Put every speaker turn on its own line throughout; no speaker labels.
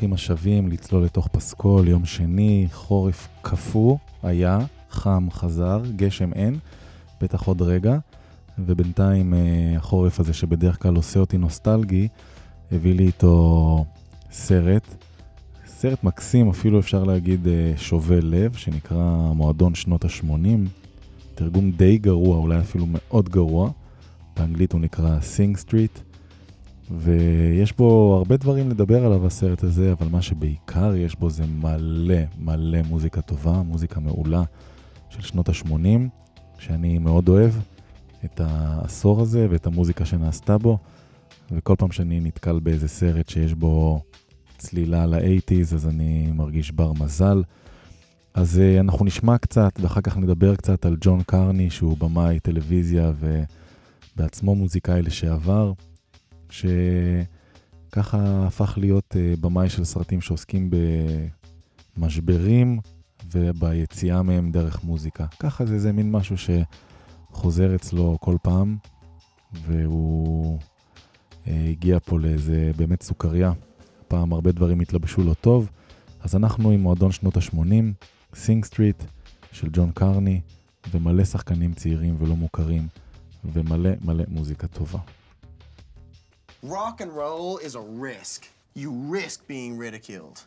ברוכים השבים לצלול לתוך פסקול, יום שני, חורף קפוא, היה, חם חזר, גשם אין, בטח עוד רגע, ובינתיים אה, החורף הזה שבדרך כלל עושה אותי נוסטלגי, הביא לי איתו סרט, סרט מקסים, אפילו אפשר להגיד אה, שובה לב, שנקרא מועדון שנות ה-80, תרגום די גרוע, אולי אפילו מאוד גרוע, באנגלית הוא נקרא Sing Street. ויש בו הרבה דברים לדבר עליו הסרט הזה, אבל מה שבעיקר יש בו זה מלא מלא מוזיקה טובה, מוזיקה מעולה של שנות ה-80, שאני מאוד אוהב את העשור הזה ואת המוזיקה שנעשתה בו, וכל פעם שאני נתקל באיזה סרט שיש בו צלילה ל-80's, אז אני מרגיש בר מזל. אז uh, אנחנו נשמע קצת, ואחר כך נדבר קצת על ג'ון קרני, שהוא במאי טלוויזיה ובעצמו מוזיקאי לשעבר. שככה הפך להיות אה, במאי של סרטים שעוסקים במשברים וביציאה מהם דרך מוזיקה. ככה זה איזה מין משהו שחוזר אצלו כל פעם, והוא אה, הגיע פה לאיזה באמת סוכריה. הפעם הרבה דברים התלבשו לו טוב, אז אנחנו עם מועדון שנות ה-80, Sing Street של ג'ון קרני, ומלא שחקנים צעירים ולא מוכרים, ומלא מלא מוזיקה טובה.
Rock and roll is a risk. You risk being ridiculed.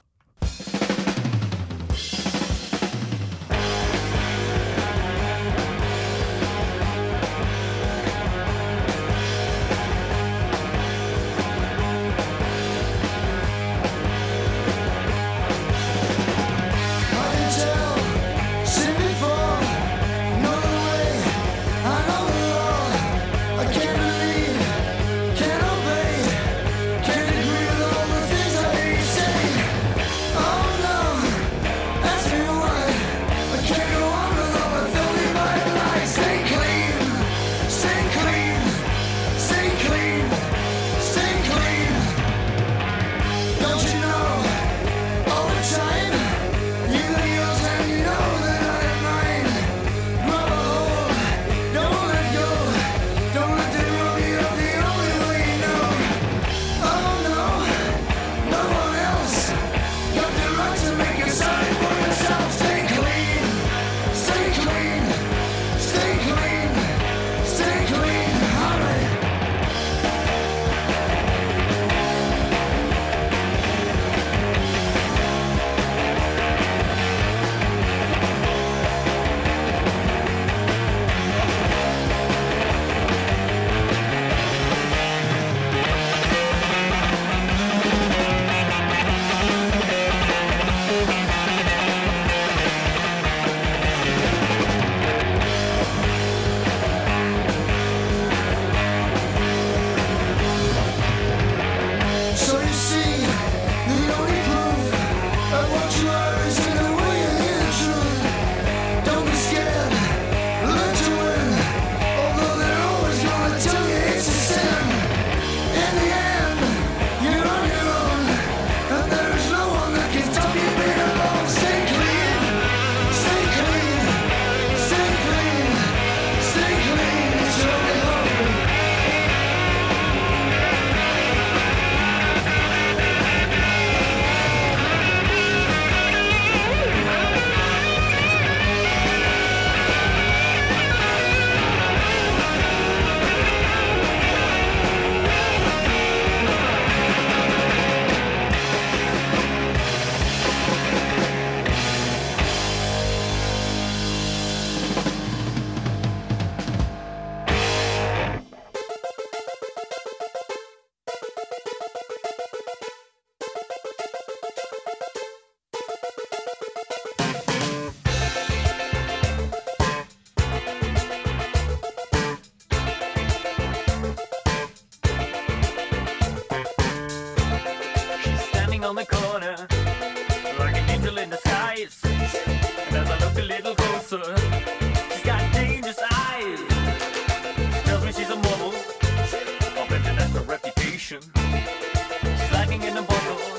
in a bottle.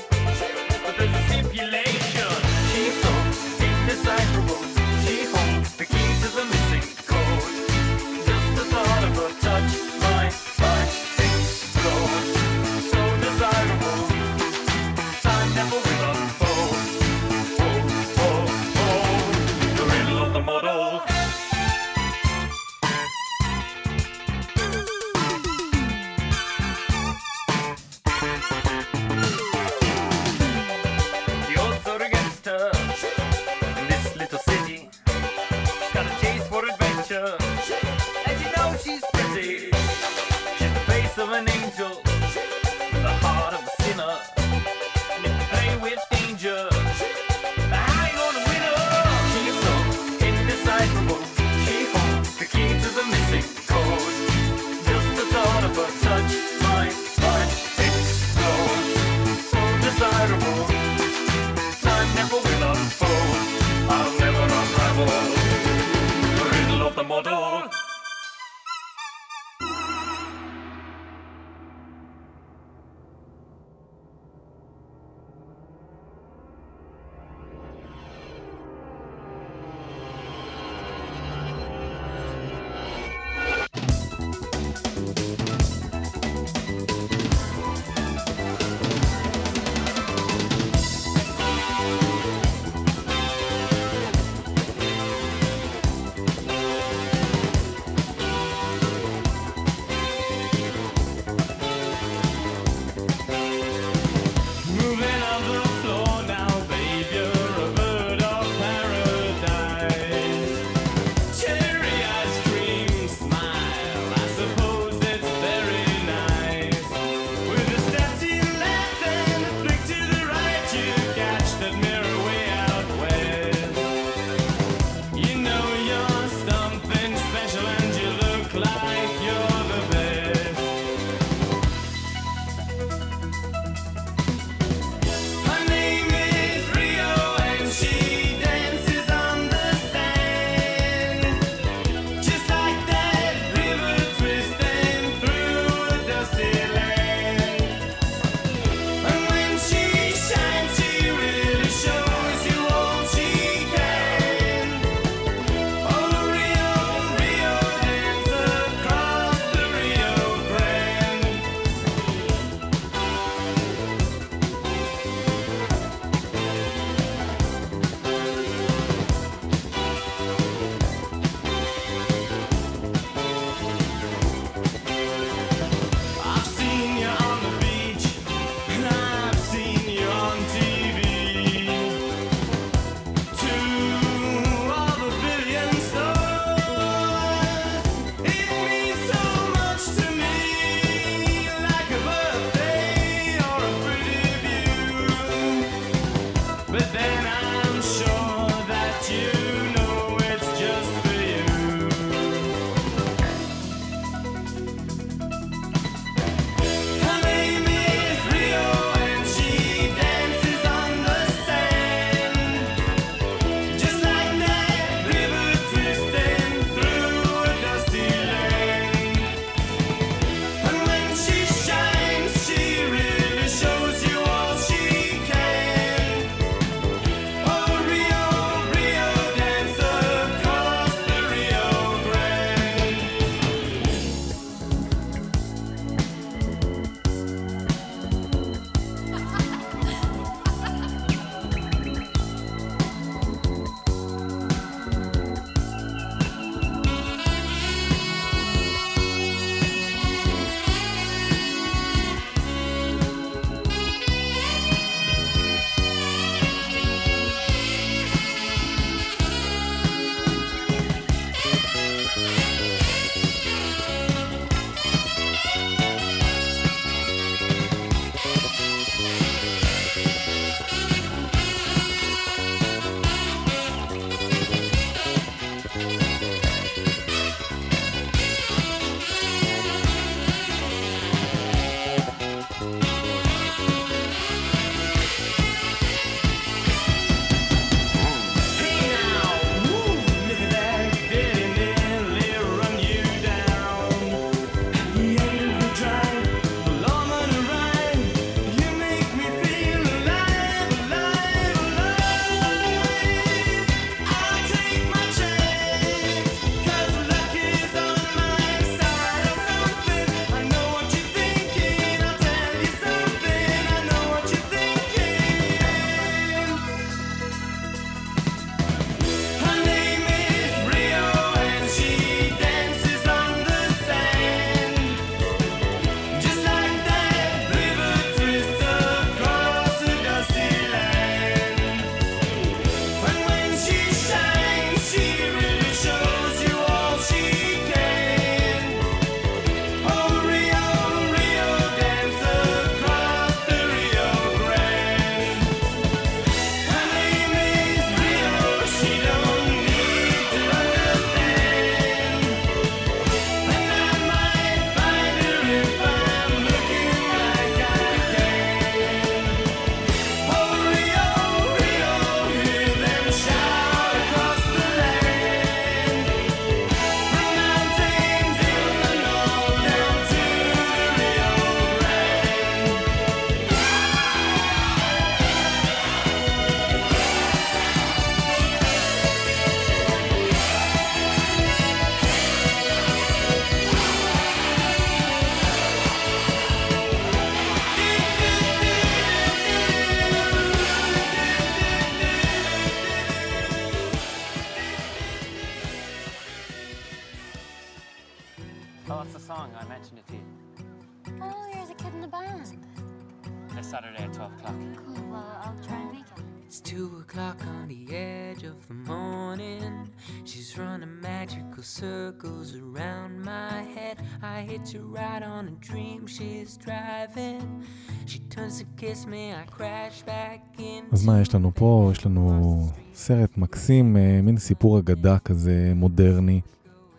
אז מה יש לנו פה? יש לנו סרט מקסים, אה, מין סיפור אגדה כזה מודרני,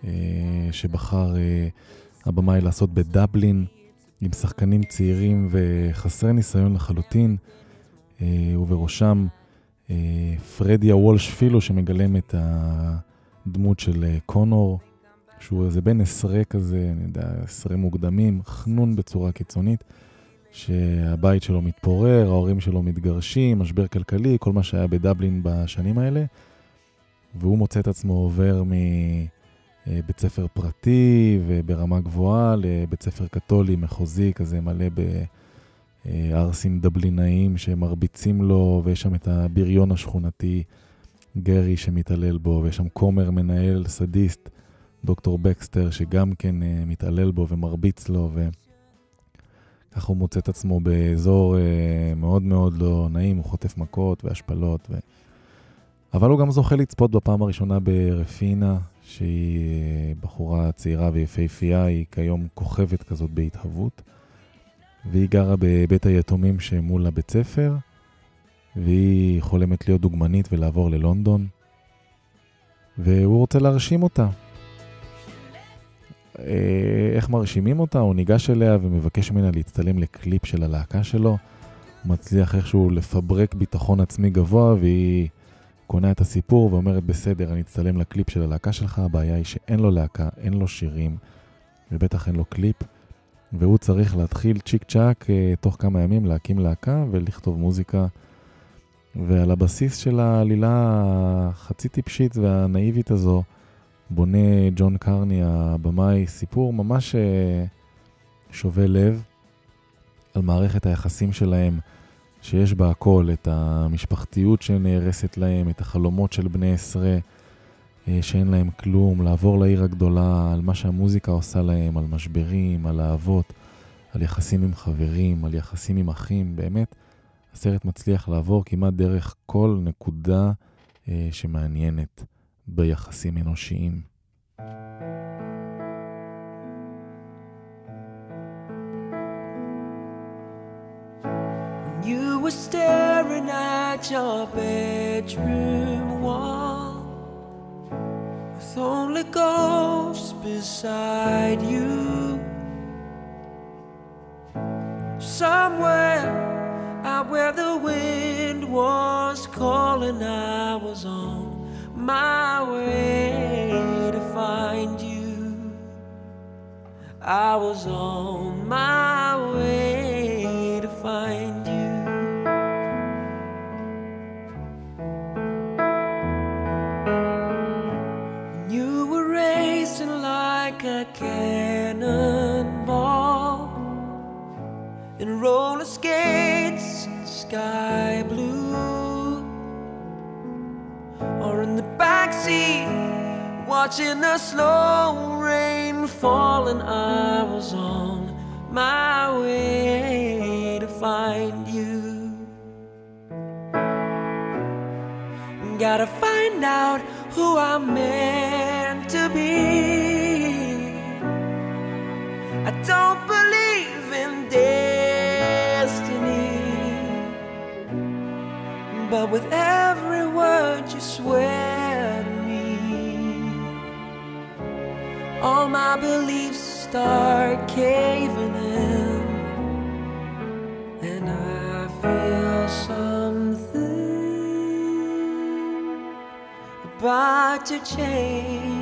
אה, שבחר אה, הבמאי לעשות בדבלין, עם שחקנים צעירים וחסרי ניסיון לחלוטין, ובראשם פרדיה וולש פילו, שמגלם את הדמות של קונור. שהוא איזה בן עשרה כזה, אני יודע, עשרה מוקדמים, חנון בצורה קיצונית, שהבית שלו מתפורר, ההורים שלו מתגרשים, משבר כלכלי, כל מה שהיה בדבלין בשנים האלה, והוא מוצא את עצמו עובר מבית ספר פרטי וברמה גבוהה לבית ספר קתולי מחוזי כזה מלא בערסים דבלינאים שמרביצים לו, ויש שם את הבריון השכונתי, גרי שמתעלל בו, ויש שם כומר מנהל סדיסט. דוקטור בקסטר, שגם כן uh, מתעלל בו ומרביץ לו, וככה הוא מוצא את עצמו באזור uh, מאוד מאוד לא נעים, הוא חוטף מכות והשפלות. ו... אבל הוא גם זוכה לצפות בפעם הראשונה ברפינה, שהיא uh, בחורה צעירה ויפהפייה, היא כיום כוכבת כזאת בהתהוות. והיא גרה בבית היתומים שמול הבית ספר, והיא חולמת להיות דוגמנית ולעבור ללונדון. והוא רוצה להרשים אותה, אה, איך מרשימים אותה, הוא ניגש אליה ומבקש ממנה להצטלם לקליפ של הלהקה שלו. הוא מצליח איכשהו לפברק ביטחון עצמי גבוה, והיא קונה את הסיפור ואומרת, בסדר, אני אצטלם לקליפ של הלהקה שלך, הבעיה היא שאין לו להקה, אין לו שירים, ובטח אין לו קליפ, והוא צריך להתחיל צ'יק צ'אק אה, תוך כמה ימים להקים להקה ולכתוב מוזיקה. ועל הבסיס של העלילה החצי טיפשית והנאיבית הזו, בונה ג'ון קרני, הבמאי, סיפור ממש אה, שובה לב על מערכת היחסים שלהם, שיש בה הכל, את המשפחתיות שנהרסת להם, את החלומות של בני עשרה, אה, שאין להם כלום, לעבור לעיר הגדולה, על מה שהמוזיקה עושה להם, על משברים, על אהבות, על יחסים עם חברים, על יחסים עם אחים, באמת, הסרט מצליח לעבור כמעט דרך כל נקודה אה, שמעניינת. ביחסים אנושיים.
You were staring at your bedroom wall with only ghosts beside you. Somewhere out where the wind was calling, I was on my way to find you. I was on my way to find you. And you were racing like a cannonball in roller skates and sky blue, backseat watching the slow rain fall, and I was on my way to find you. Gotta find out who I'm meant to be. I don't believe in destiny, but with every word you swear all my beliefs start caving in, and I feel something about to change.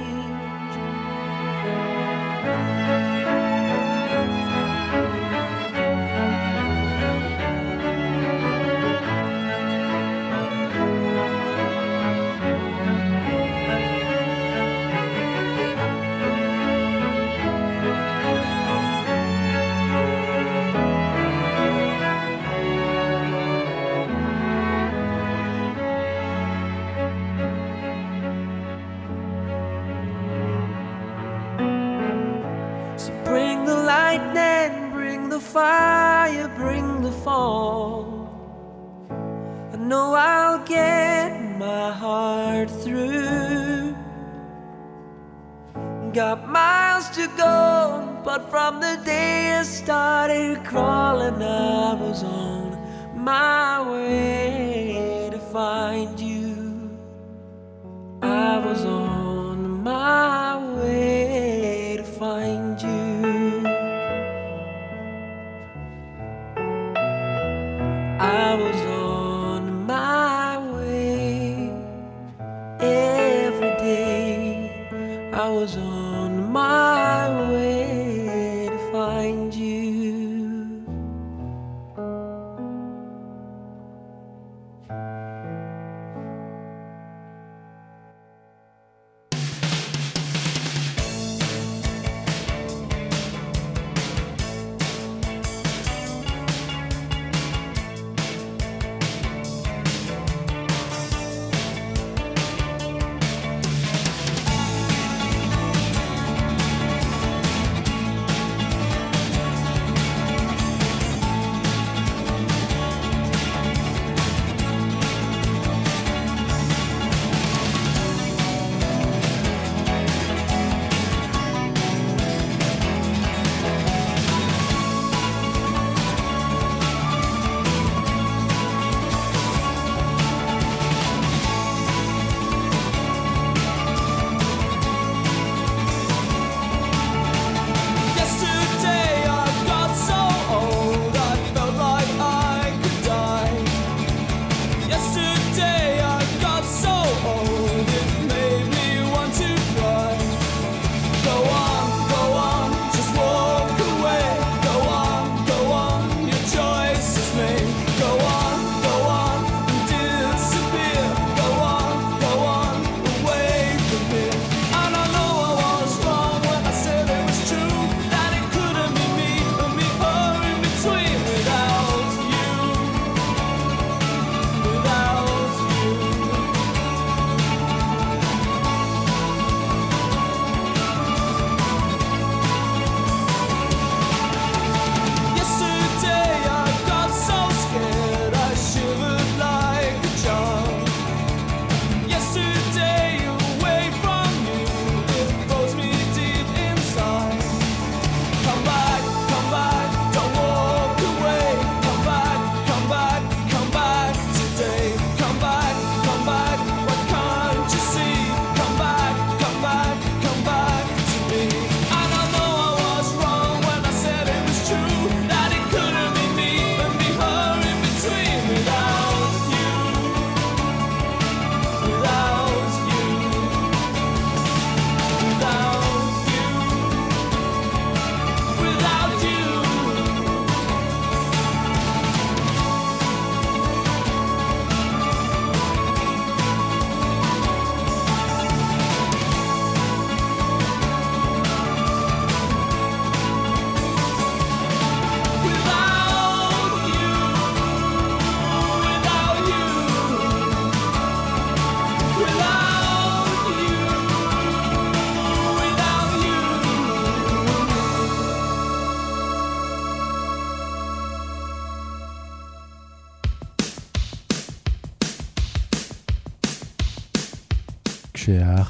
Miles to go, but from the day I started crawling, I was on my way to find you. I was on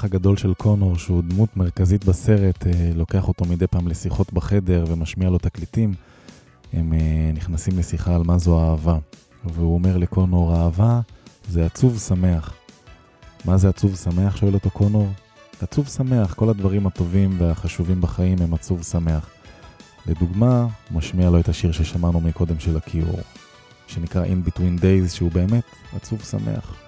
הגדול של קונור, שהוא דמות מרכזית בסרט, אה, לוקח אותו מדי פעם לשיחות בחדר ומשמיע לו תקליטים. הם אה, נכנסים לשיחה על מה זו אהבה. והוא אומר לקונור, אהבה זה עצוב שמח. מה זה עצוב שמח? שואל אותו קונור. עצוב שמח, כל הדברים הטובים והחשובים בחיים הם עצוב שמח. לדוגמה, משמיע לו את השיר ששמענו מקודם של הכיור, שנקרא In Between Days, שהוא באמת עצוב שמח.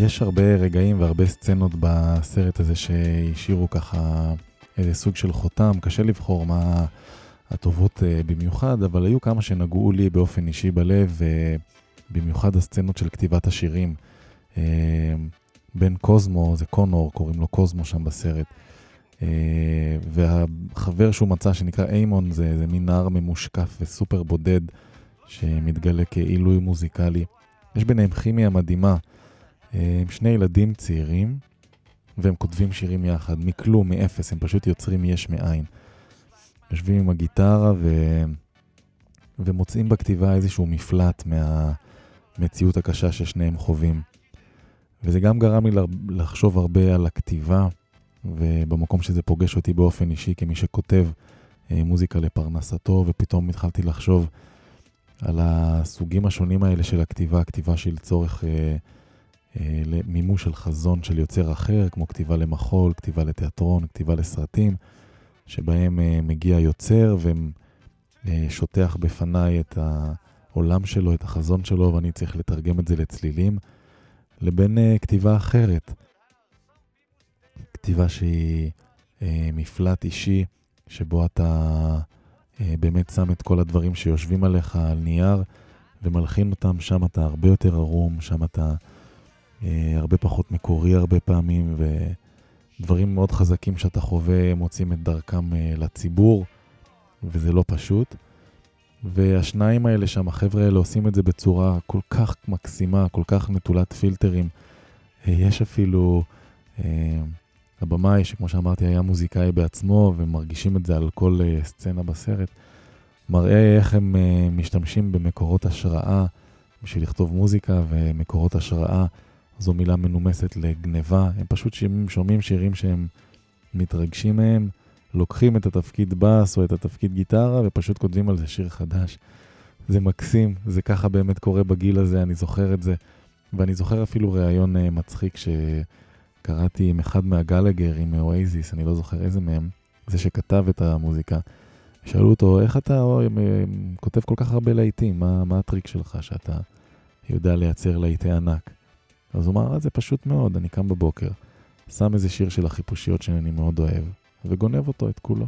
יש הרבה רגעים והרבה סצנות בסרט הזה שהשאירו ככה איזה סוג של חותם, קשה לבחור מה הטובות אה, במיוחד, אבל היו כמה שנגעו לי באופן אישי בלב, אה, במיוחד הסצנות של כתיבת השירים. אה, בן קוזמו, זה קונור, קוראים לו קוזמו שם בסרט. והחבר שהוא מצא שנקרא איימון זה, זה מין נער ממושקף וסופר בודד שמתגלה כעילוי מוזיקלי. יש ביניהם כימיה מדהימה. אה, הם שני ילדים צעירים, והם כותבים שירים יחד, מכלום, מאפס, הם פשוט יוצרים יש מאין. יושבים עם הגיטרה ו... ומוצאים בכתיבה איזשהו מפלט מהמציאות הקשה ששניהם חווים. וזה גם גרם לי לחשוב הרבה על הכתיבה, ובמקום שזה פוגש אותי באופן אישי כמי שכותב אה, מוזיקה לפרנסתו, ופתאום התחלתי לחשוב על הסוגים השונים האלה של הכתיבה, כתיבה של צורך אה, למימוש של חזון של יוצר אחר, כמו כתיבה למחול, כתיבה לתיאטרון, כתיבה לסרטים, שבהם אה, מגיע יוצר ושוטח בפניי את העולם שלו, את החזון שלו, ואני צריך לתרגם את זה לצלילים, לבין אה, כתיבה אחרת. כתיבה שהיא אה, מפלט אישי, שבו אתה אה, באמת שם את כל הדברים שיושבים עליך על נייר ומלחין אותם, שם אתה הרבה יותר ערום, שם אתה אה, הרבה פחות מקורי הרבה פעמים, ודברים מאוד חזקים שאתה חווה מוצאים את דרכם אה, לציבור, וזה לא פשוט. והשניים האלה שם, החבר'ה האלה עושים את זה בצורה כל כך מקסימה, כל כך נטולת פילטרים. אה, יש אפילו, אה, הבמאי, שכמו שאמרתי, היה מוזיקאי בעצמו, ומרגישים את זה על כל אה, סצנה בסרט, מראה איך הם אה, משתמשים במקורות השראה בשביל לכתוב מוזיקה, ומקורות השראה זו מילה מנומסת לגניבה. הם פשוט שומעים, שירים שהם מתרגשים מהם, לוקחים את התפקיד בס או את התפקיד גיטרה ופשוט כותבים על זה שיר חדש. זה מקסים, זה ככה באמת קורה בגיל הזה, אני זוכר את זה. ואני זוכר אפילו ראיון uh, מצחיק שקראתי עם אחד מהגלגר, עם אוייזיס, אני לא זוכר איזה מהם, זה שכתב את המוזיקה. שאלו אותו, איך אתה או, אה, כותב כל כך הרבה להיטים? מה, מה הטריק שלך שאתה יודע לייצר להיטי ענק? אז הוא אמר, "אה, זה פשוט מאוד, אני קם בבוקר, שם איזה שיר של החיפושיות שאני מאוד אוהב, וגונב אותו, את כולו.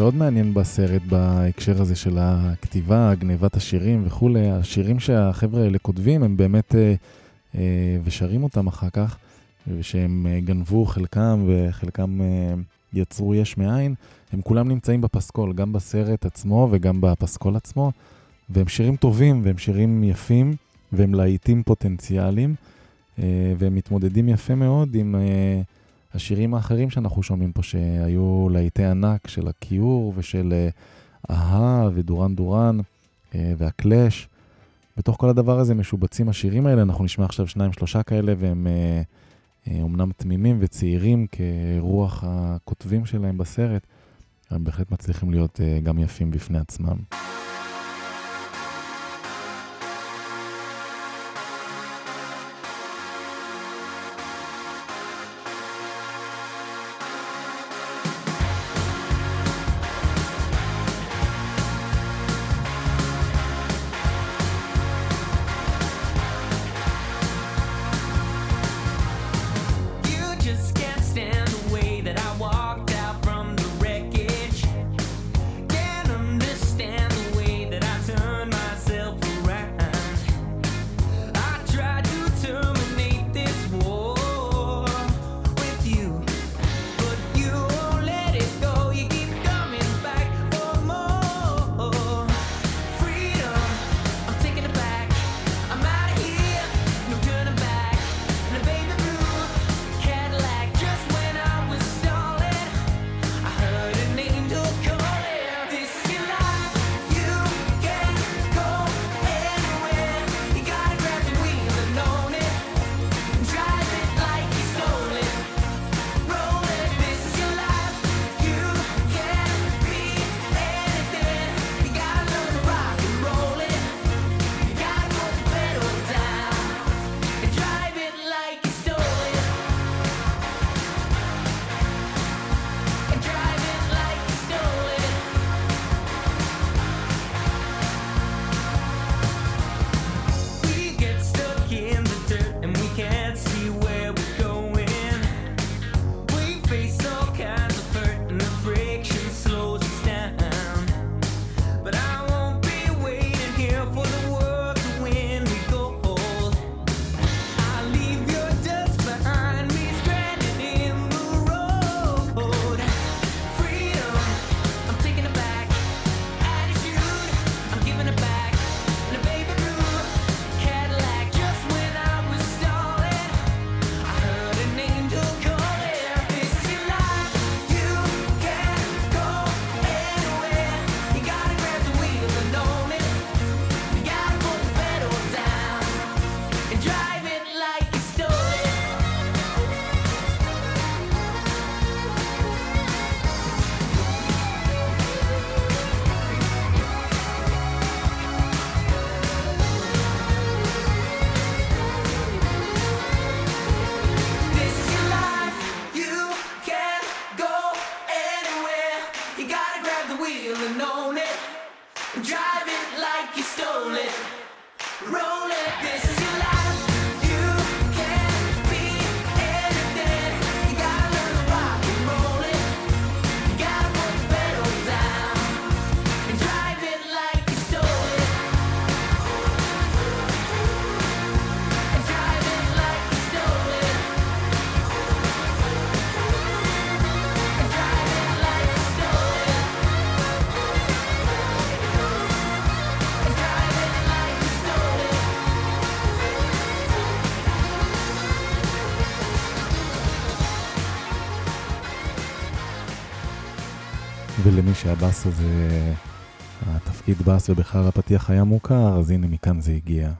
שעוד מעניין בסרט בהקשר הזה של הכתיבה, גנבת השירים וכולי, השירים שהחבר'ה האלה כותבים הם באמת, אה, אה, ושרים אותם אחר כך, ושהם אה, גנבו חלקם וחלקם אה, יצרו יש מאין, הם כולם נמצאים בפסקול, גם בסרט עצמו וגם בפסקול עצמו, והם שירים טובים והם שירים יפים והם להיטים פוטנציאליים, אה, והם מתמודדים יפה מאוד עם... אה, השירים האחרים שאנחנו שומעים פה, שהיו להיטי ענק של הכיור ושל אה, אהה ודורן דורן אה, והקלאש, בתוך כל הדבר הזה משובצים השירים האלה, אנחנו נשמע עכשיו שניים שלושה כאלה והם אה, אומנם תמימים וצעירים כרוח הכותבים שלהם בסרט, הם בהחלט מצליחים להיות גם יפים בפני עצמם. שהבאס הזה, התפקיד באס ובכלל הפתיח היה מוכר, אז הנה מכאן זה הגיע.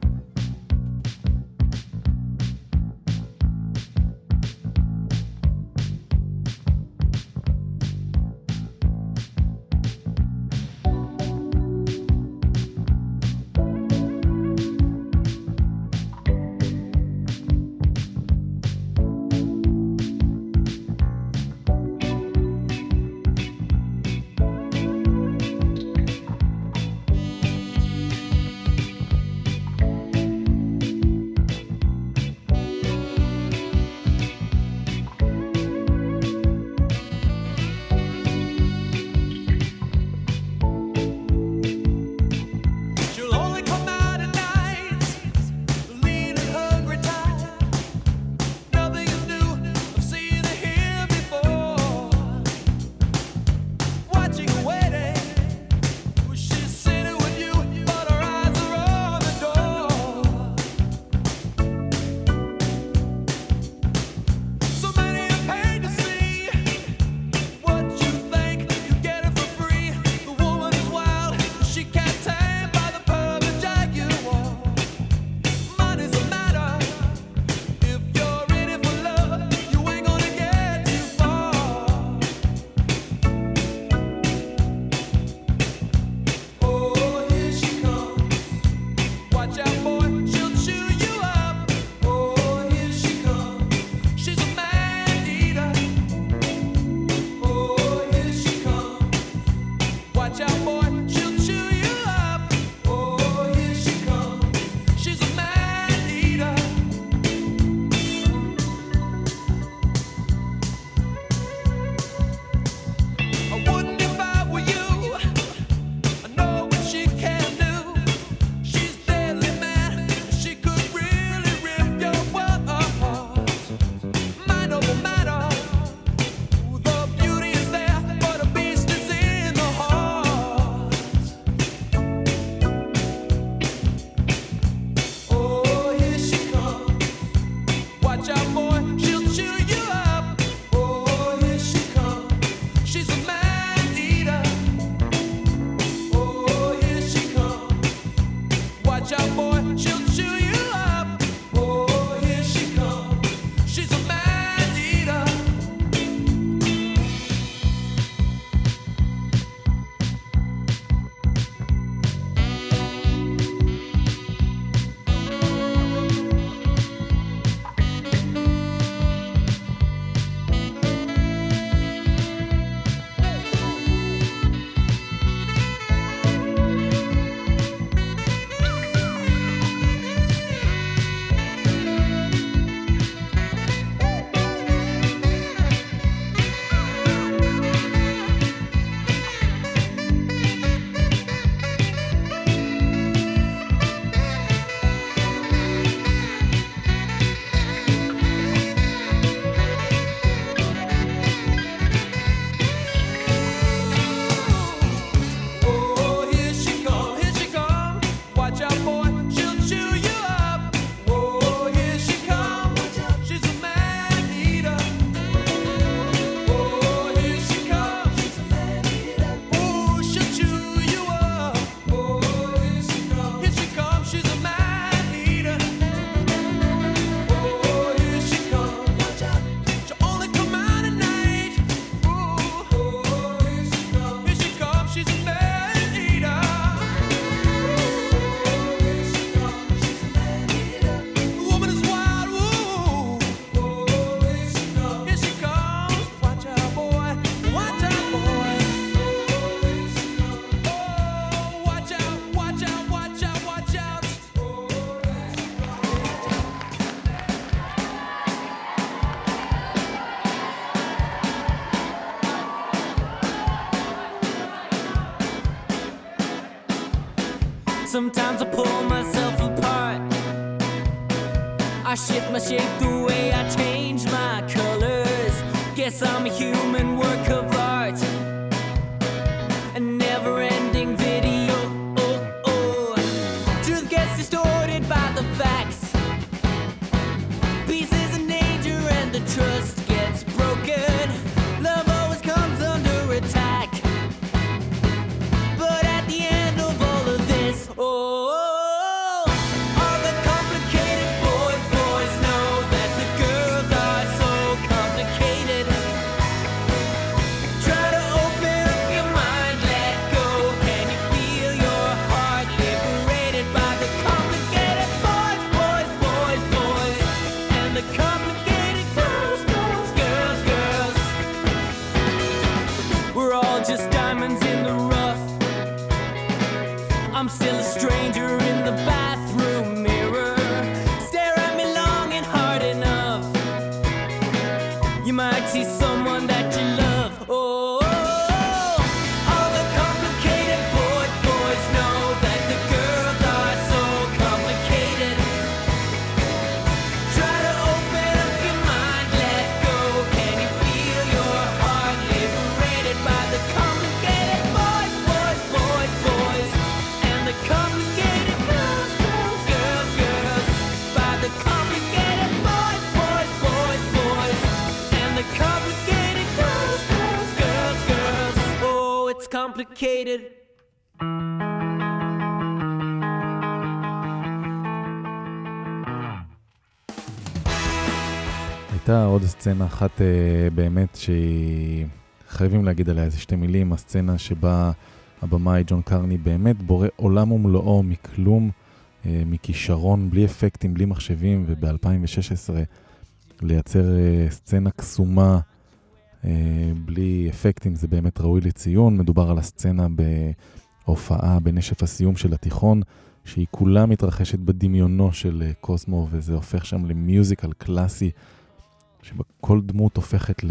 jeito סצנה אחת אה, באמת שהיא... חייבים להגיד עליה איזה שתי מילים, הסצנה שבה הבמאי ג'ון קרני באמת בורא עולם ומלואו מכלום, אה, מכישרון, בלי אפקטים, בלי מחשבים, וב-2016 לייצר אה, סצנה קסומה אה, בלי אפקטים זה באמת ראוי לציון. מדובר על הסצנה בהופעה בנשף הסיום של התיכון, שהיא כולה מתרחשת בדמיונו של קוסמו, וזה הופך שם למיוזיקל קלאסי. שבה כל דמות הופכת ל...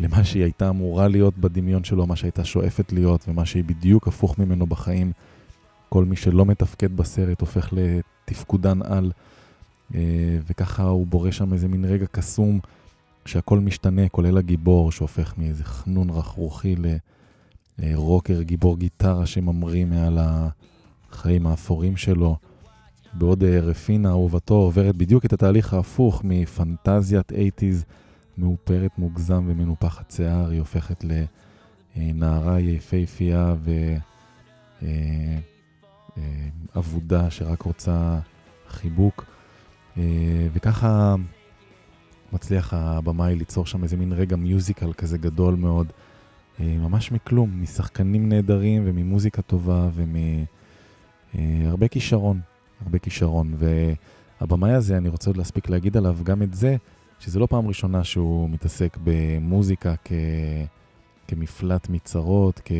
למה שהיא הייתה אמורה להיות בדמיון שלו, מה שהייתה שואפת להיות, ומה שהיא בדיוק הפוך ממנו בחיים. כל מי שלא מתפקד בסרט הופך לתפקודן על, אה, וככה הוא בורא שם איזה מין רגע קסום, שהכל משתנה, כולל הגיבור, שהופך מאיזה חנון רכרוכי לרוקר, גיבור גיטרה שממריא מעל החיים האפורים שלו. בעוד אה, רפינה, אהובתו, עוברת בדיוק את התהליך ההפוך מפנטזיית 80's מאופרת, מוגזם ומנופחת שיער, היא הופכת לנערה יפהפייה ואבודה שרק רוצה חיבוק. אה, וככה מצליח הבמאי ליצור שם איזה מין רגע מיוזיקל כזה גדול מאוד, אה, ממש מכלום, משחקנים נהדרים וממוזיקה טובה ומהרבה כישרון. הרבה כישרון, והבמאי הזה, אני רוצה עוד להספיק להגיד עליו גם את זה, שזה לא פעם ראשונה שהוא מתעסק במוזיקה כ... כמפלט מצרות, כ...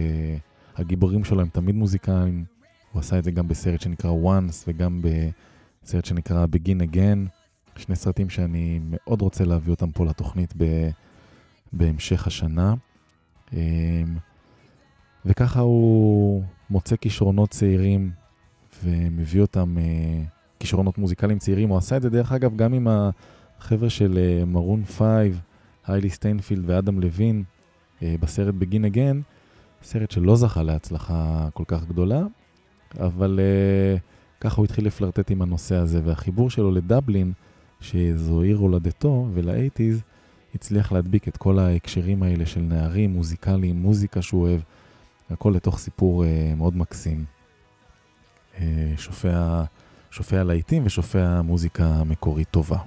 הגיבורים שלו הם תמיד מוזיקאים, הוא עשה את זה גם בסרט שנקרא Once וגם בסרט שנקרא Begin Again, שני סרטים שאני מאוד רוצה להביא אותם פה לתוכנית ב... בהמשך השנה. אמ, וככה הוא מוצא כישרונות צעירים ומביא אותם אה, כישרונות מוזיקליים צעירים. הוא עשה את זה דרך אגב גם עם החבר'ה של מרון פייב, היילי סטיינפילד ואדם לוין אה, בסרט Begin Again, סרט שלא זכה להצלחה כל כך גדולה, אבל אה, ככה הוא התחיל לפלרטט עם הנושא הזה, והחיבור שלו לדבלין, שזו עיר הולדתו, ול eighties, הצליח להדביק את כל ההקשרים האלה של נערים, מוזיקליים, מוזיקה שהוא אוהב, הכל לתוך סיפור מאוד מקסים. אה, שופע, שופע להיטים ושופע מוזיקה מקורית טובה.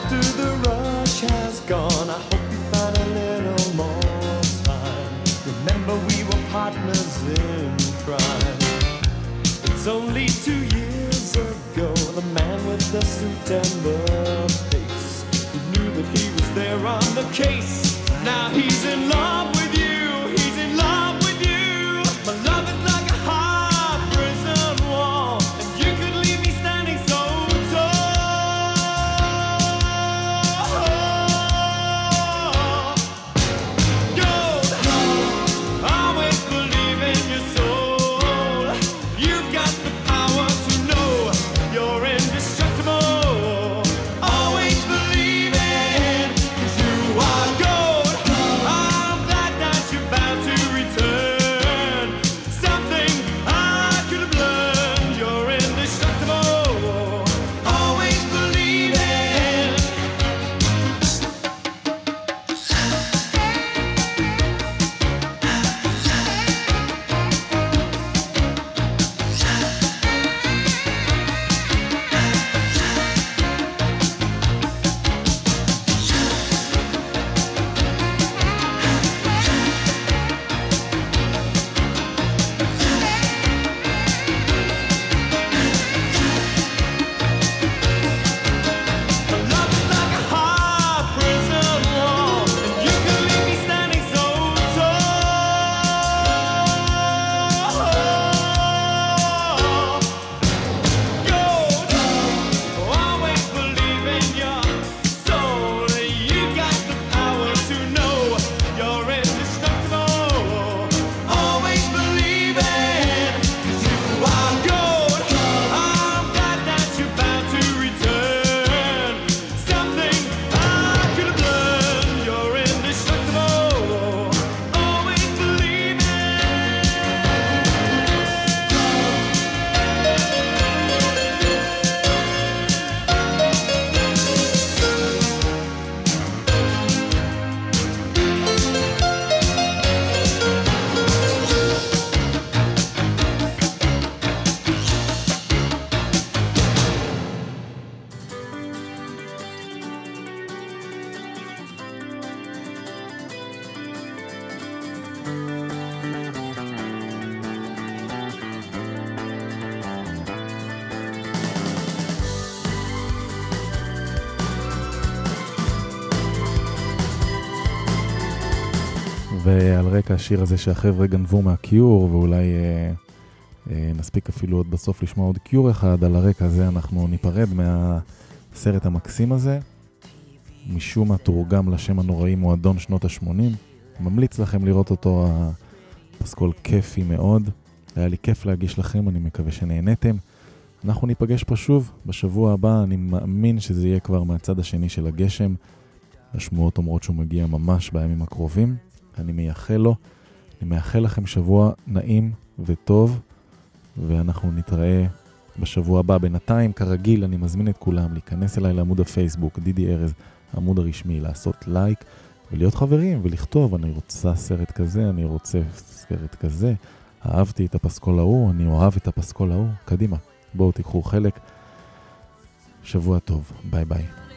After the rush has gone, I hope you find a little more time. Remember, we were partners in crime. It's only two years ago, the man with the suit and the face who knew that he was there on the case. Now he's in love
השיר הזה שהחבר'ה גנבו מהקיור, ואולי אה, אה, נספיק אפילו עוד בסוף לשמוע עוד קיור אחד, על הרקע הזה אנחנו ניפרד מהסרט המקסים הזה. משום מה תורגם לשם הנוראי מועדון שנות ה-80. ממליץ לכם לראות אותו, הפסקול כיפי מאוד. היה לי כיף להגיש לכם, אני מקווה שנהנתם. אנחנו ניפגש פה שוב בשבוע הבא, אני מאמין שזה יהיה כבר מהצד השני של הגשם.
השמועות אומרות שהוא מגיע ממש בימים הקרובים. אני מייחל לו. אני מאחל לכם שבוע נעים וטוב, ואנחנו נתראה בשבוע הבא. בינתיים, כרגיל, אני מזמין את כולם להיכנס אליי לעמוד הפייסבוק, דידי ארז, העמוד הרשמי, לעשות לייק ולהיות חברים ולכתוב, אני רוצה סרט כזה, אני רוצה סרט כזה, אהבתי את הפסקול ההוא, אני אוהב את הפסקול ההוא, קדימה, בואו תיקחו חלק. שבוע טוב, ביי ביי.